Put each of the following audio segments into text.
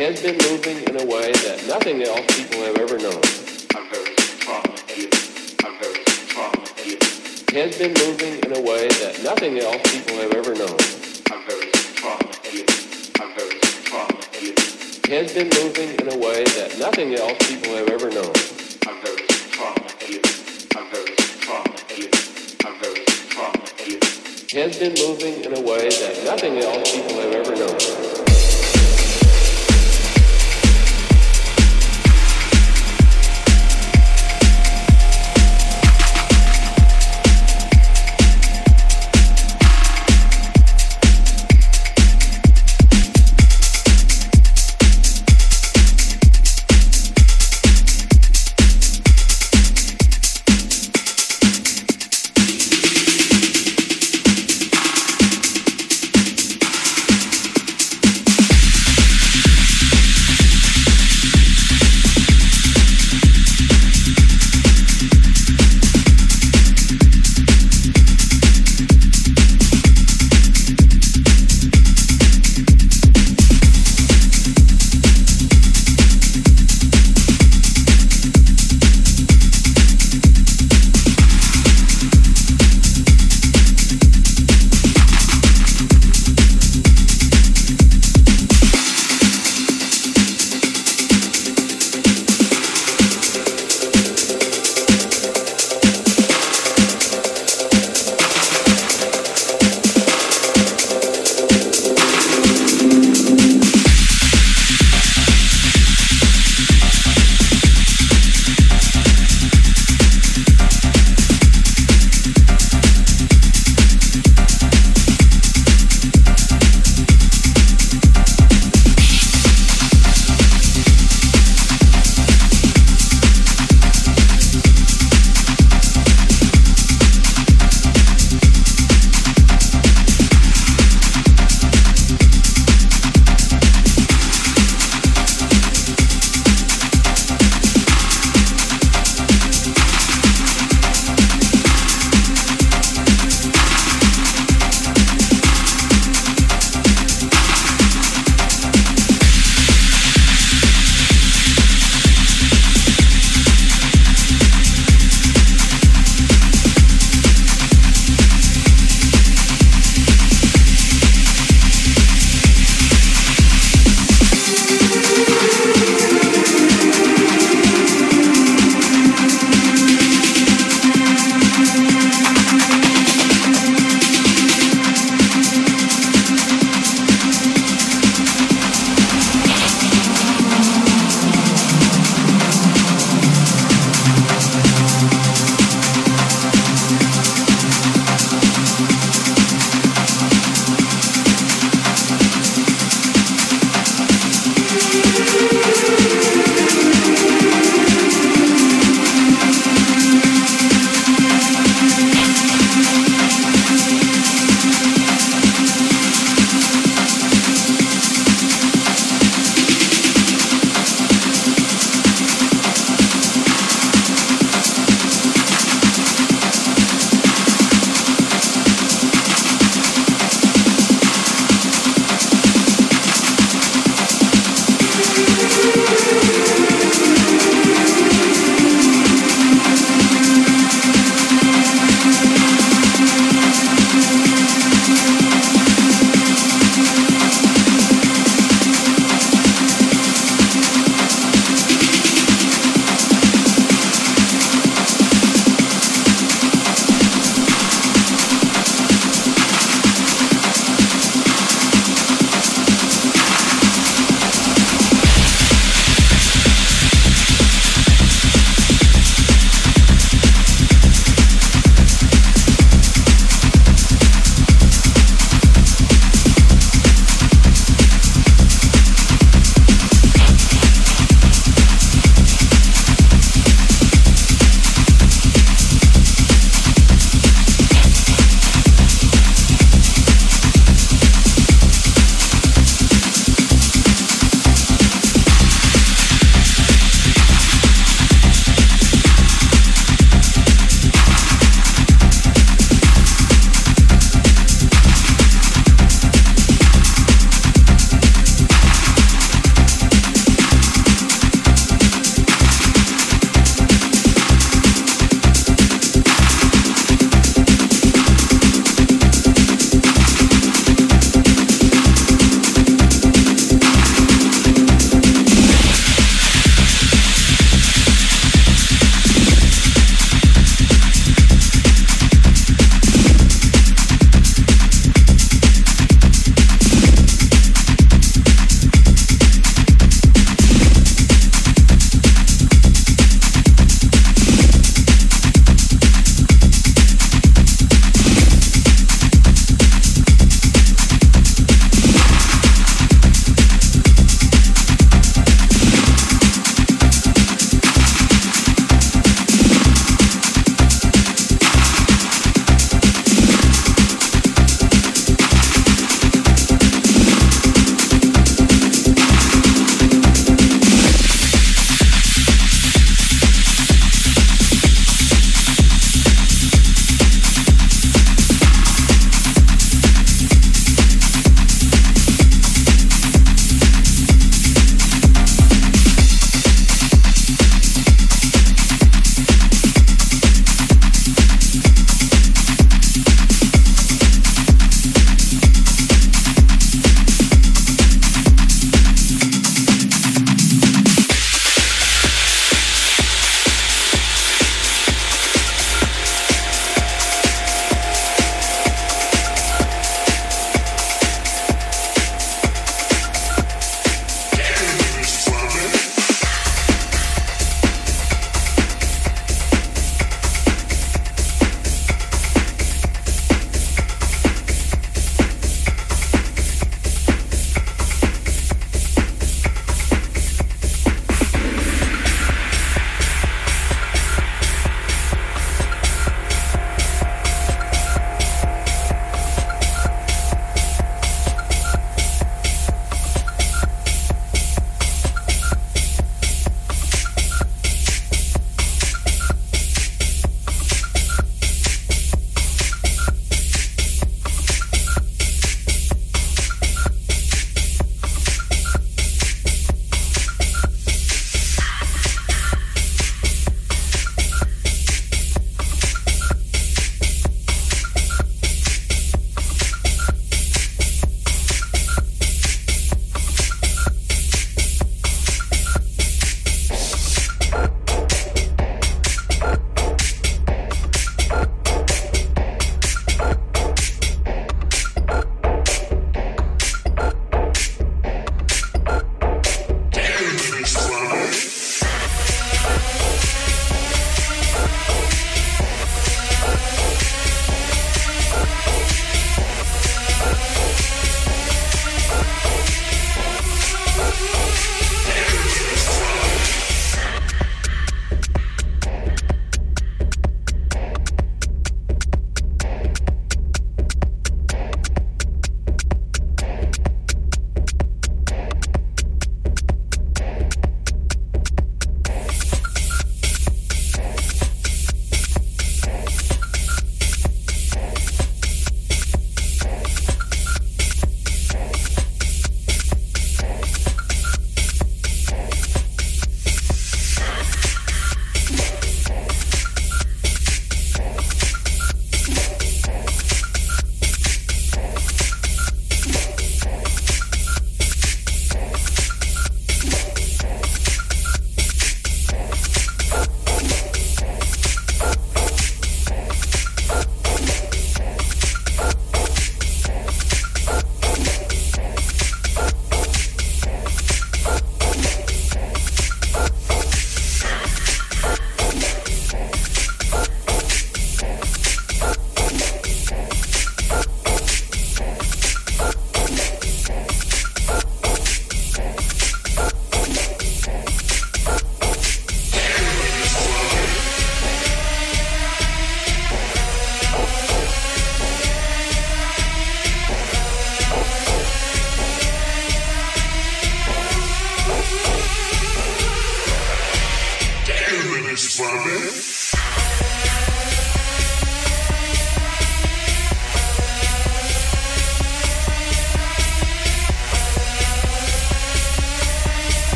has been moving in a way that nothing else people have ever known. Has been moving in a way that nothing else people have ever known. Has been moving in a way that nothing else people have ever known. Has been moving in a way that nothing else people have ever known.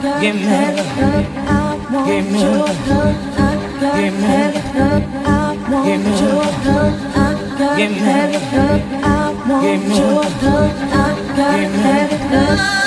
give me, give me, give me, give me, give me. Thank you.